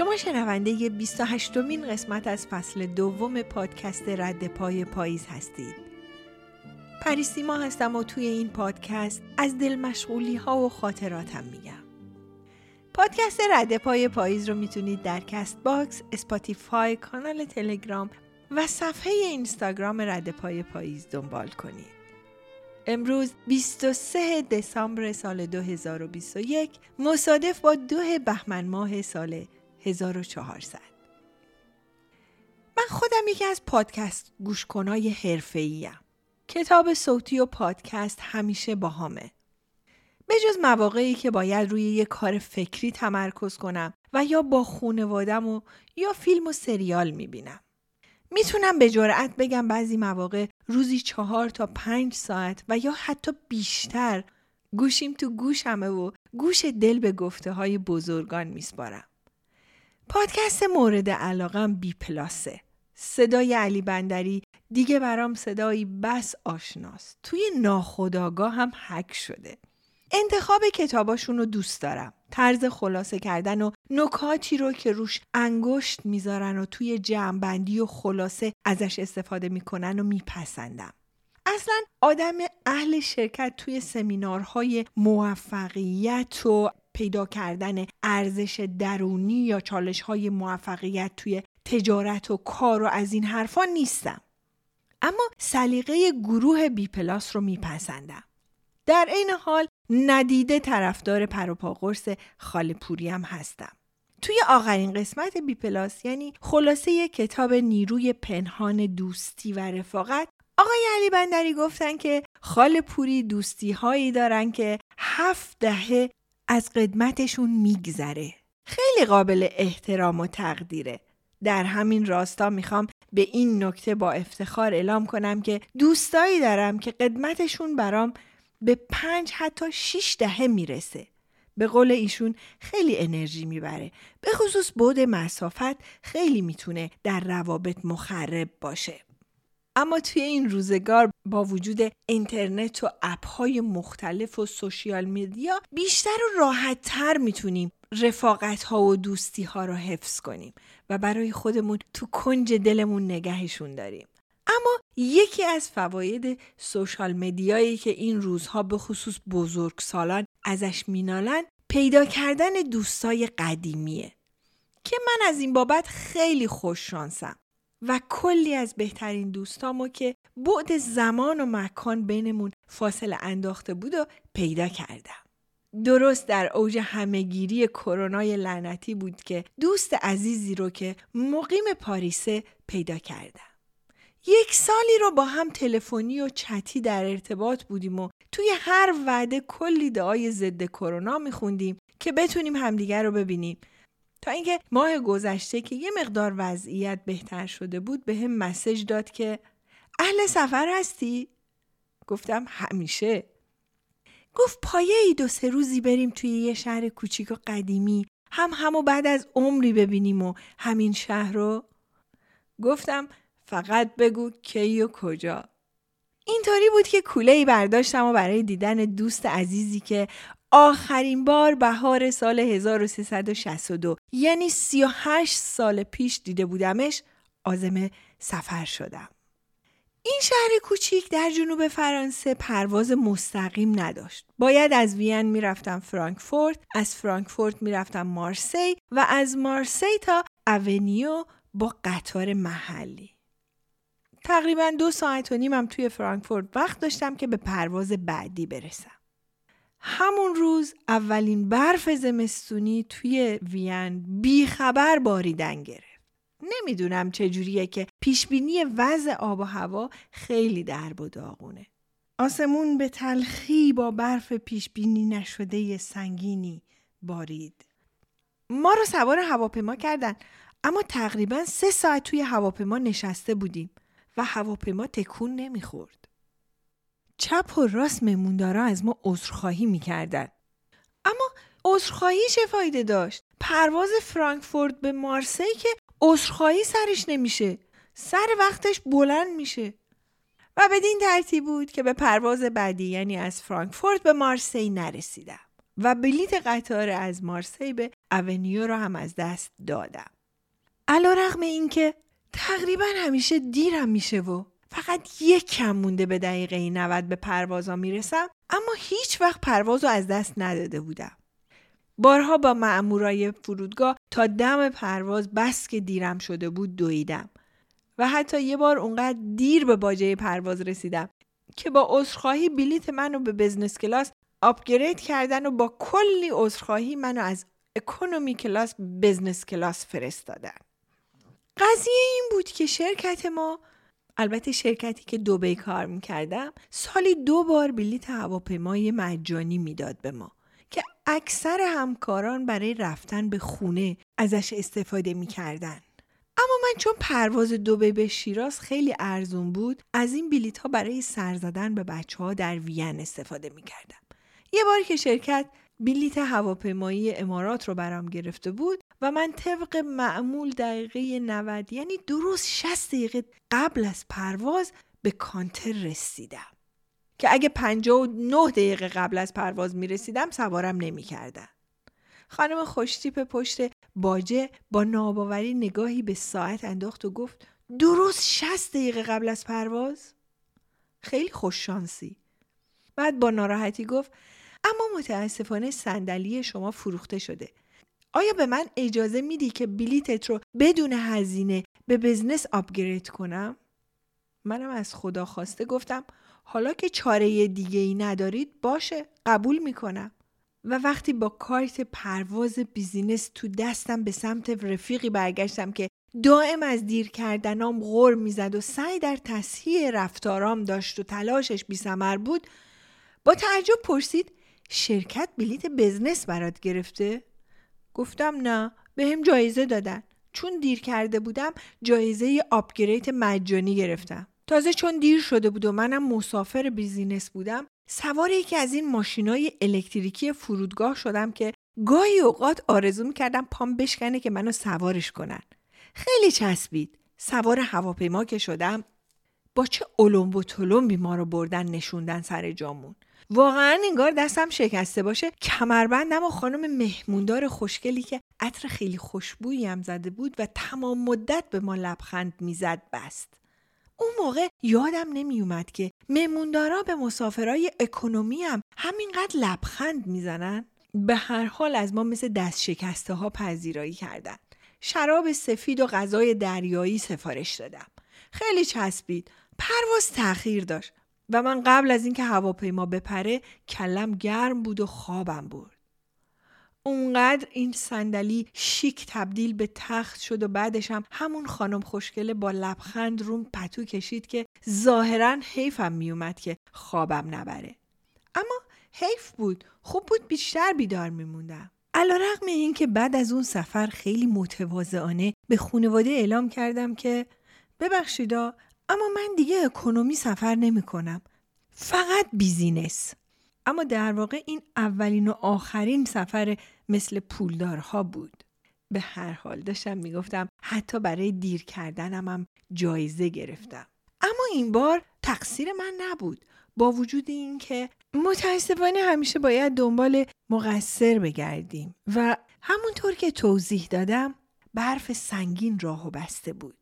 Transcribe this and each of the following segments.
شما شنونده 28 مین قسمت از فصل دوم پادکست رد پای پاییز هستید. پریسیما هستم و توی این پادکست از دل مشغولی ها و خاطراتم میگم. پادکست رد پای پاییز رو می‌تونید در کست باکس، اسپاتیفای، کانال تلگرام و صفحه اینستاگرام رد پای پاییز دنبال کنید. امروز 23 دسامبر سال 2021 مصادف با دو بهمن ماه سال 1400 من خودم یکی از پادکست گوشکنای حرفه‌ای کتاب صوتی و پادکست همیشه باهامه. به جز مواقعی که باید روی یه کار فکری تمرکز کنم و یا با خونوادم و یا فیلم و سریال می‌بینم. می‌تونم به جرأت بگم بعضی مواقع روزی چهار تا پنج ساعت و یا حتی بیشتر گوشیم تو گوشمه و گوش دل به گفته های بزرگان میسپارم. پادکست مورد علاقم بی پلاسه. صدای علی بندری دیگه برام صدایی بس آشناست. توی ناخداگاه هم حک شده. انتخاب کتاباشون رو دوست دارم. طرز خلاصه کردن و نکاتی رو که روش انگشت می‌ذارن و توی جمعبندی و خلاصه ازش استفاده می‌کنن و میپسندم. اصلا آدم اهل شرکت توی سمینارهای موفقیت و پیدا کردن ارزش درونی یا چالش های موفقیت توی تجارت و کار و از این حرفا نیستم. اما سلیقه گروه بی پلاس رو میپسندم. در عین حال ندیده طرفدار پروپاقرص خاله پوری هم هستم. توی آخرین قسمت بی پلاس یعنی خلاصه کتاب نیروی پنهان دوستی و رفاقت آقای علی بندری گفتن که خال پوری دوستی هایی دارن که هفت دهه از قدمتشون میگذره. خیلی قابل احترام و تقدیره. در همین راستا می‌خوام به این نکته با افتخار اعلام کنم که دوستایی دارم که قدمتشون برام به پنج حتی شیش دهه می‌رسه. به قول ایشون خیلی انرژی می‌بره. به خصوص بود مسافت خیلی می‌تونه در روابط مخرب باشه. اما توی این روزگار با وجود اینترنت و اپ های مختلف و سوشیال میدیا بیشتر و راحت تر می‌تونیم رفاقت ها و دوستی ها رو حفظ کنیم و برای خودمون تو کنج دلمون نگهشون داریم. اما یکی از فواید سوشال مدیایی که این روزها به خصوص بزرگ سالان ازش مینالن پیدا کردن دوستای قدیمیه که من از این بابت خیلی خوش شانسم و کلی از بهترین دوستامو که بعد زمان و مکان بینمون فاصله انداخته بود و پیدا کردم. درست در اوج همهگیری کرونای لعنتی بود که دوست عزیزی رو که مقیم پاریسه پیدا کردم. یک سالی رو با هم تلفنی و چتی در ارتباط بودیم و توی هر وعده کلی دعای ضد کرونا میخوندیم که بتونیم همدیگر رو ببینیم تا اینکه ماه گذشته که یه مقدار وضعیت بهتر شده بود به هم مسج داد که اهل سفر هستی؟ گفتم همیشه. گفت پایه ای دو سه روزی بریم توی یه شهر کوچیک و قدیمی هم همو بعد از عمری ببینیم و همین شهر رو. گفتم فقط بگو کی و کجا. اینطوری بود که کوله ای برداشتم و برای دیدن دوست عزیزی که آخرین بار بهار سال 1362 یعنی 38 سال پیش دیده بودمش آزم سفر شدم. این شهر کوچیک در جنوب فرانسه پرواز مستقیم نداشت. باید از وین می‌رفتم فرانکفورت، از فرانکفورت می‌رفتم مارسی و از مارسی تا اونیو با قطار محلی. تقریبا دو ساعت و نیمم توی فرانکفورت وقت داشتم که به پرواز بعدی برسم. همون روز اولین برف زمستونی توی وین بیخبر باریدن گرفت. نمی‌دونم چجوریه که پیشبینی وضع آب و هوا خیلی درب و داغونه. آسمون به تلخی با برف پیشبینی نشده سنگینی بارید. ما رو سوار هواپیما کردن اما تقریبا سه ساعت توی هواپیما نشسته بودیم و هواپیما تکون نمی‌خورد. چپ و راست مموندارا از ما عذرخواهی می‌کردن. اما عذرخواهی چه فایده داشت؟ پرواز فرانکفورت به مارسی که عذرخواهی سرش نمیشه. سر وقتش بلند میشه. و بدین ترتیب بود که به پرواز بعدی یعنی از فرانکفورت به مارسی نرسیدم. و بلیت قطار از مارسی به اونیو رو هم از دست دادم. علا رقم این که تقریبا همیشه دیرم میشه و فقط یک کم مونده به دقیقه 90 به پروازا می‌رسم اما هیچ وقت پرواز رو از دست نداده بودم. بارها با معمورای فرودگاه تا دم پرواز بس که دیرم شده بود دویدم و حتی یه بار اونقدر دیر به باجه پرواز رسیدم که با عذرخواهی بلیت منو به بزنس کلاس آپگرید کردن و با کلی عذرخواهی منو از اکونومی کلاس بزنس کلاس فرستادن قضیه این بود که شرکت ما البته شرکتی که دوبی کار می‌کردم سالی دو بار بلیت هواپیمای مجانی می‌داد به ما که اکثر همکاران برای رفتن به خونه ازش استفاده می‌کردن اما من چون پرواز دوبه به شیراز خیلی ارزون بود از این بلیت ها برای سر زدن به بچه ها در وین استفاده می کردم. یه بار که شرکت بلیت هواپیمایی امارات رو برام گرفته بود و من طبق معمول دقیقه 90 یعنی درست 60 دقیقه قبل از پرواز به کانتر رسیدم که اگه 59 دقیقه قبل از پرواز می رسیدم سوارم نمی کردن. خانم خوشتیپ پشت باجه با ناباوری نگاهی به ساعت انداخت و گفت درست 60 دقیقه قبل از پرواز؟ خیلی خوششانسی. بعد با ناراحتی گفت اما متاسفانه صندلی شما فروخته شده. آیا به من اجازه میدی که بلیتت رو بدون هزینه به بزنس آپگرید کنم؟ منم از خدا خواسته گفتم حالا که چاره دیگه ای ندارید باشه قبول می‌کنم. و وقتی با کارت پرواز بیزینس تو دستم به سمت رفیقی برگشتم که دائم از دیر کردنام غر می‌زد و سعی در تصحیح رفتارام داشت و تلاشش بی بود با تعجب پرسید شرکت بلیت بزنس برات گرفته؟ گفتم نه بهم جایزه دادن چون دیر کرده بودم جایزه upgrade مجانی گرفتم تازه چون دیر شده بود و منم مسافر business بودم سوار یکی از این ماشینای الکتریکی فرودگاه شدم که گاهی اوقات آرزو می‌کردم پام بشکنه که منو سوارش کنن. خیلی چسبید. سوار هواپیما که شدم با چه علم و تلمبی ما رو بردن نشوندن سر جامون. واقعا انگار دستم شکسته باشه. کمربندم و خانم مهموندار خوشگلی که عطر خیلی خوشبویی هم زده بود و تمام مدت به ما لبخند می‌زد بست. اون موقع یادم نمیومد که مهموندارا به مسافرای اکنومی هم همینقدر لبخند می‌زنن. به هر حال از ما مثل دست شکسته ها پذیرایی کردن. شراب سفید و غذای دریایی سفارش دادم. خیلی چسبید. پرواز تاخیر داشت. و من قبل از اینکه هواپیما بپره کلم گرم بود و خوابم برد. اونقدر این صندلی شیک تبدیل به تخت شد و بعدش هم همون خانم خوشگله با لبخند روم پتو کشید که ظاهرا حیفم میومد که خوابم نبره. اما حیف بود. خوب بود بیشتر بیدار میموندم. علا رقم این که بعد از اون سفر خیلی متواضعانه به خانواده اعلام کردم که ببخشیدا اما من دیگه اکنومی سفر نمی کنم. فقط بیزینس. اما در واقع این اولین و آخرین سفر مثل پولدارها بود. به هر حال داشتم می‌گفتم حتی برای دیر کردنم هم جایزه گرفتم. اما این بار تقصیر من نبود. با وجود اینکه متاسفانه همیشه باید دنبال مقصر بگردیم و همونطور که توضیح دادم برف سنگین راهو بسته بود.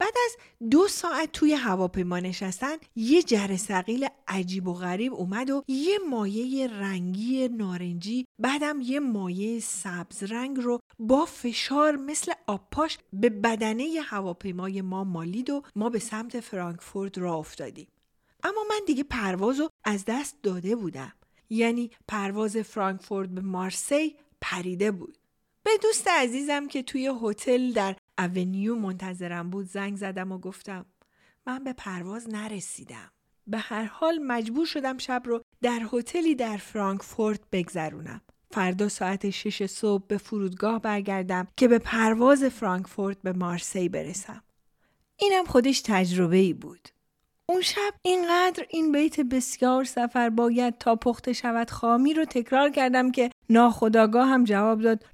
بعد از دو ساعت توی هواپیما نشستن یه جره سقیل عجیب و غریب اومد و یه مایه رنگی نارنجی بعدم یه مایه سبز رنگ رو با فشار مثل آبپاش به بدنه هواپیمای ما مالید و ما به سمت فرانکفورت را افتادیم. اما من دیگه پرواز رو از دست داده بودم. یعنی پرواز فرانکفورت به مارسی پریده بود. به دوست عزیزم که توی هتل در اونیو منتظرم بود زنگ زدم و گفتم من به پرواز نرسیدم. به هر حال مجبور شدم شب رو در هتلی در فرانکفورت بگذرونم. فردا ساعت شش صبح به فرودگاه برگردم که به پرواز فرانکفورت به مارسی برسم. اینم خودش تجربه ای بود. اون شب اینقدر این بیت بسیار سفر باید تا پخته شود خامی رو تکرار کردم که ناخداگاه هم جواب داد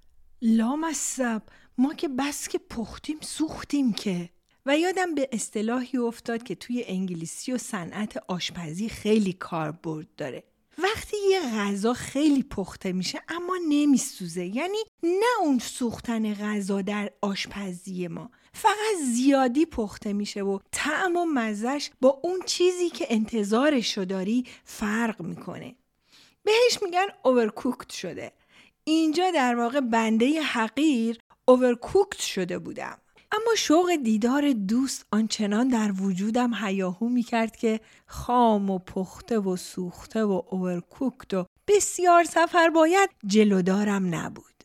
لامصب ما که بس که پختیم سوختیم که. و یادم به اصطلاحی افتاد که توی انگلیسی و صنعت آشپزی خیلی کاربرد داره. وقتی یه غذا خیلی پخته میشه اما نمیسوزه. یعنی نه اون سوختن غذا در آشپزی ما فقط زیادی پخته میشه و طعم و مزش با اون چیزی که انتظارش رو داری فرق می‌کنه. بهش میگن اوورکوکت شده. اینجا در واقع بنده حقیر اوورکوکت شده بودم اما شوق دیدار دوست آنچنان در وجودم هیاهو می کرد که خام و پخته و سوخته و اوورکوکت و بسیار سفر باید جلودارم نبود.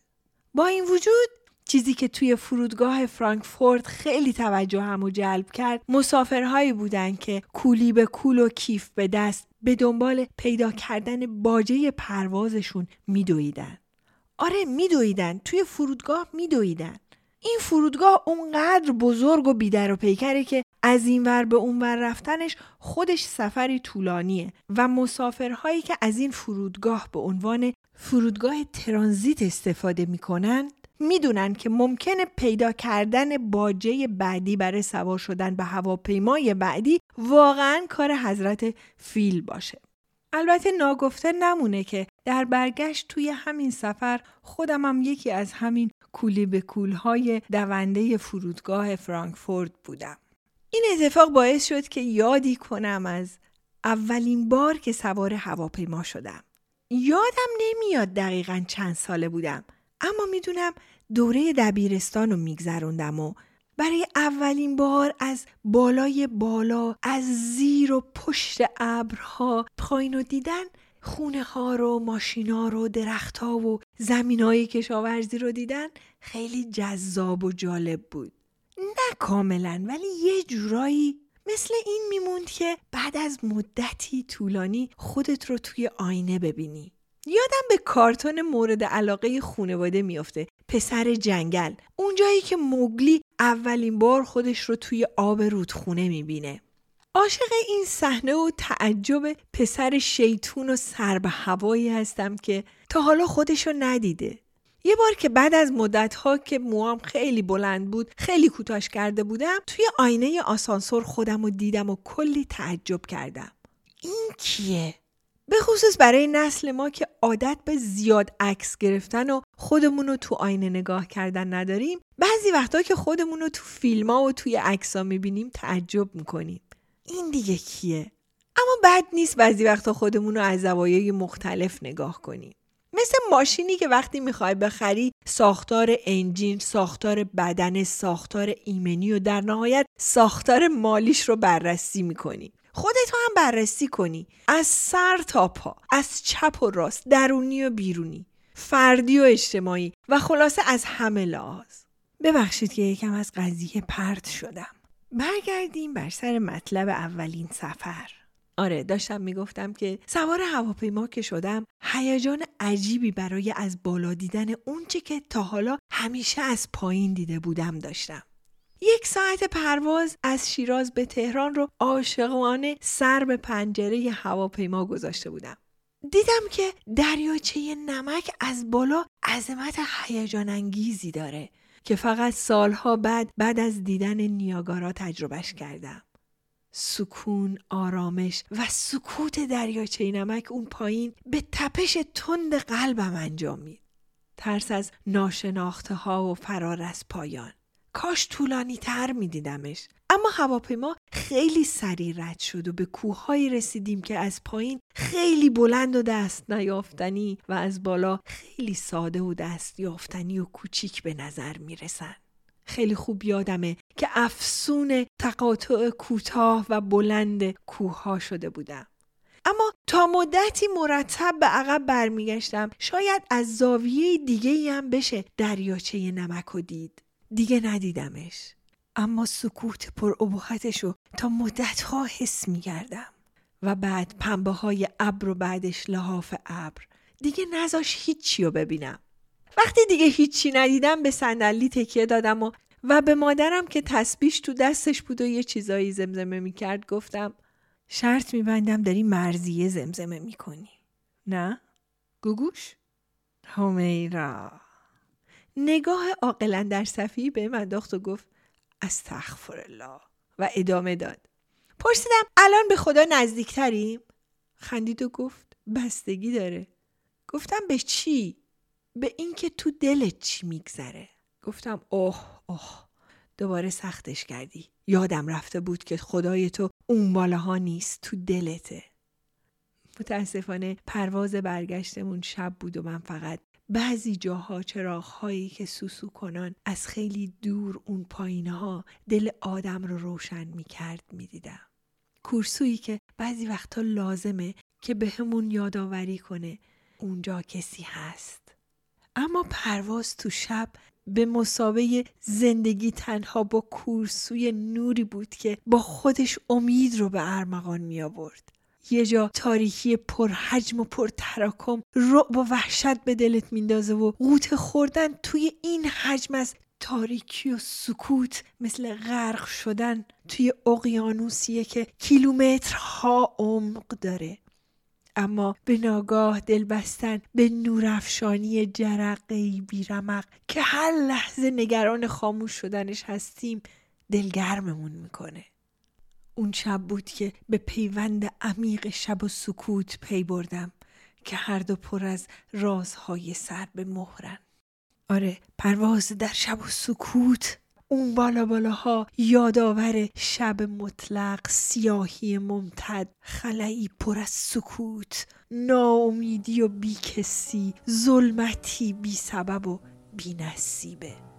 با این وجود چیزی که توی فرودگاه فرانکفورت خیلی توجه همو جلب کرد مسافرهایی بودن که کولی به کول و کیف به دست به دنبال پیدا کردن باجه پروازشون میدویدن. آره میدویدن توی فرودگاه میدویدن. این فرودگاه اونقدر بزرگ و بیدر و پیکره که از این ور به اون ور رفتنش خودش سفری طولانیه و مسافرهایی که از این فرودگاه به عنوان فرودگاه ترانزیت استفاده می‌کنن می‌دونن که ممکنه پیدا کردن باجه بعدی برای سوار شدن به هواپیمای بعدی واقعا کار حضرت فیل باشه. البته ناگفته نمونه که در برگشت توی همین سفر خودم هم یکی از همین کولی به کولهای دونده فرودگاه فرانکفورت بودم. این اتفاق باعث شد که یادی کنم از اولین بار که سوار هواپیما شدم. یادم نمیاد دقیقا چند ساله بودم اما می‌دونم دوره دبیرستان رو میگذروندم و برای اولین بار از بالای بالا از زیر و پشت ابرها پایین و دیدن خونه ها رو ماشینا رو درخت ها و زمین های کشاورزی رو دیدن خیلی جذاب و جالب بود. نه کاملا ولی یه جورایی مثل این میموند که بعد از مدتی طولانی خودت رو توی آینه ببینی. یادم به کارتون مورد علاقه خونواده میافته. پسر جنگل. اونجایی که موگلی اولین بار خودش رو توی آب رودخونه می‌بینه. عاشق این صحنه و تعجب پسر شیطون و سر به هوایی هستم که تا حالا خودش رو ندیده. یه بار که بعد از مدت ها که موام خیلی بلند بود خیلی کوتاش کرده بودم توی آینه آسانسور خودم رو دیدم و کلی تعجب کردم. این کیه؟ به خصوص برای نسل ما که عادت به زیاد عکس گرفتن و خودمون رو تو آینه نگاه کردن نداریم بعضی وقتا که خودمون رو تو فیلم ها و توی عکس ها می‌بینیم تعجب می‌کنیم این دیگه کیه؟ اما بد نیست بعضی وقتا خودمون رو از زوایای مختلف نگاه کنیم مثل ماشینی که وقتی می‌خوای بخری ساختار انجین، ساختار بدن، ساختار ایمنی و در نهایت ساختار مالیش رو بررسی می‌کنی. خودتو هم بررسی کنی. از سر تا پا از چپ و راست درونی و بیرونی فردی و اجتماعی و خلاصه از همه لحاظ. ببخشید که یکم از قضیه پرت شدم. برگردیم بر سر مطلب اولین سفر. آره داشتم می‌گفتم که سوار هواپیما که شدم هیجان عجیبی برای از بالا دیدن اونچه که تا حالا همیشه از پایین دیده بودم داشتم. یک ساعت پرواز از شیراز به تهران رو عاشقانه سر به پنجره هواپیما گذاشته بودم. دیدم که دریاچه نمک از بالا عظمت هیجان انگیزی داره که فقط سالها بعد بعد از دیدن نیاگارا تجربهش کردم. سکون، آرامش و سکوت دریاچه نمک اون پایین به تپش تند قلبم انجام می. ترس از ناشناخته ها و فرار از پایان. کاش طولانی تر می دیدمش. اما هواپیما خیلی سریع رد شد و به کوههایی رسیدیم که از پایین خیلی بلند و دست نیافتنی و از بالا خیلی ساده و دست یافتنی و کوچیک به نظر می رسن. خیلی خوب یادمه که افسون تقاطع کوتاه و بلند کوه شده بودم. اما تا مدتی مرتب به عقب برمیگشتم شاید از زاویه دیگه هم بشه دریاچه نمک و دید. دیگه ندیدمش. اما سکوت پر ابهتشو تا مدتها حس میگردم و بعد پنبه های ابر و بعدش لحاف ابر. دیگه نزاش هیچی رو ببینم. وقتی دیگه هیچی ندیدم به صندلی تکیه دادم و و به مادرم که تسبیش تو دستش بود و یه چیزایی زمزمه می‌کرد گفتم شرط میبندم داری مرزیه زمزمه می‌کنی. نه؟ گوگوش؟ همیرا. نگاه عاقلا در صفی به من انداخت و گفت استغفر الله و ادامه داد پرسیدم الان به خدا نزدیکتریم؟ خندید و گفت بستگی داره. گفتم به چی؟ به اینکه تو دلت چی میگذره. گفتم اوه اوه دوباره سختش کردی. یادم رفته بود که خدای تو اون بالاها نیست تو دلته. متاسفانه پرواز برگشتمون شب بود و من فقط بعضی جاها چراغهایی که سوسو کنان از خیلی دور اون پایینها دل آدم رو روشن می کرد می دیدم. کورسویی که بعضی وقتا لازمه که به همون یادآوری کنه اونجا کسی هست. اما پرواز تو شب به مسابه زندگی تنها با کورسوی نوری بود که با خودش امید رو به ارمغان می آورد. یه جا تاریکی پرحجم و پرتراکم رعب و وحشت به دلت میندازه و قوت خوردن توی این حجم از تاریکی و سکوت مثل غرق شدن توی اقیانوسیه که کیلومترها عمق داره. اما به ناگاه دل بستن به نورافشانی جرقه بیرمق که هر لحظه نگران خاموش شدنش هستیم دلگرممون می‌کنه. اون شب بود که به پیوند عمیق شب و سکوت پی بردم که هر دو پر از رازهای سر به مهرن. آره پرواز در شب و سکوت اون بالا بالاها یادآور شب مطلق سیاهی ممتد خلایی پر از سکوت ناامیدی و بیکسی ظلمتی بی سبب و بی نصیبه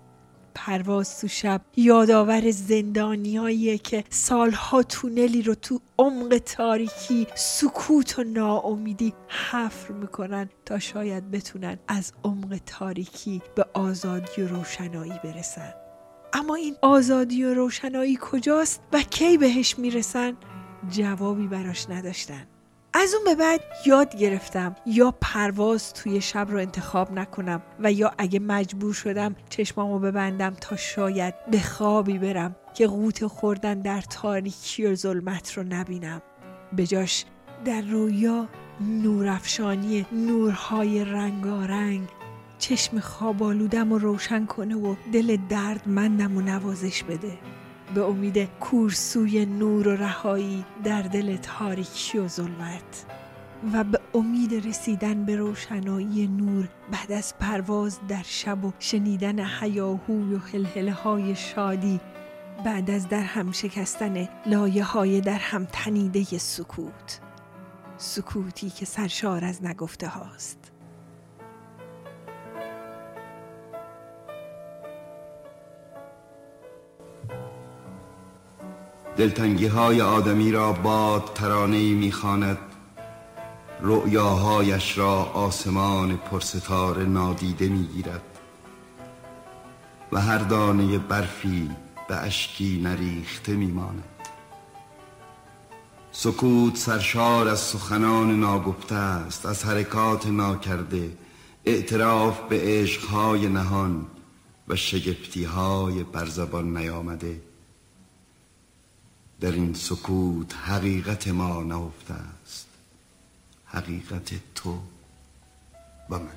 پرواز تو شب. یادآور زندانیاییه که سالها تونلی رو تو عمق تاریکی سکوت و ناامیدی حفر می‌کنن تا شاید بتونن از عمق تاریکی به آزادی و روشنایی برسن. اما این آزادی و روشنایی کجاست و کی بهش می‌رسن؟ جوابی براش نداشتن. از اون به بعد یاد گرفتم یا پرواز توی شب رو انتخاب نکنم و یا اگه مجبور شدم چشمامو ببندم تا شاید به خوابی برم که قوت خوردن در تاریکی و ظلمت رو نبینم. به جاش در رویا نورافشانی نورهای رنگارنگ چشم خوابالودم و روشن کنه و دل دردمندم و نوازش بده. به امید کورسوی نور و رهایی در دل تاریکی و ظلمت و به امید رسیدن به روشنایی نور بعد از پرواز در شب و شنیدن حیاهوی و هلهله های شادی بعد از در هم شکستن لایه های در هم تنیده سکوت سکوتی که سرشار از نگفته هاست. دلتنگی های آدمی را باد ترانه می‌خواند. رؤیاهایش را آسمان پرستاره نادیده می‌گیرد. و هر دانه برفی به اشکی نریخته میماند. سکوت سرشار از سخنان ناگفته است از حرکات ناکرده اعتراف به عشقهای نهان و شگفتی برزبان نیامده. در این سکوت حقیقت ما نهفته است. حقیقت تو و من.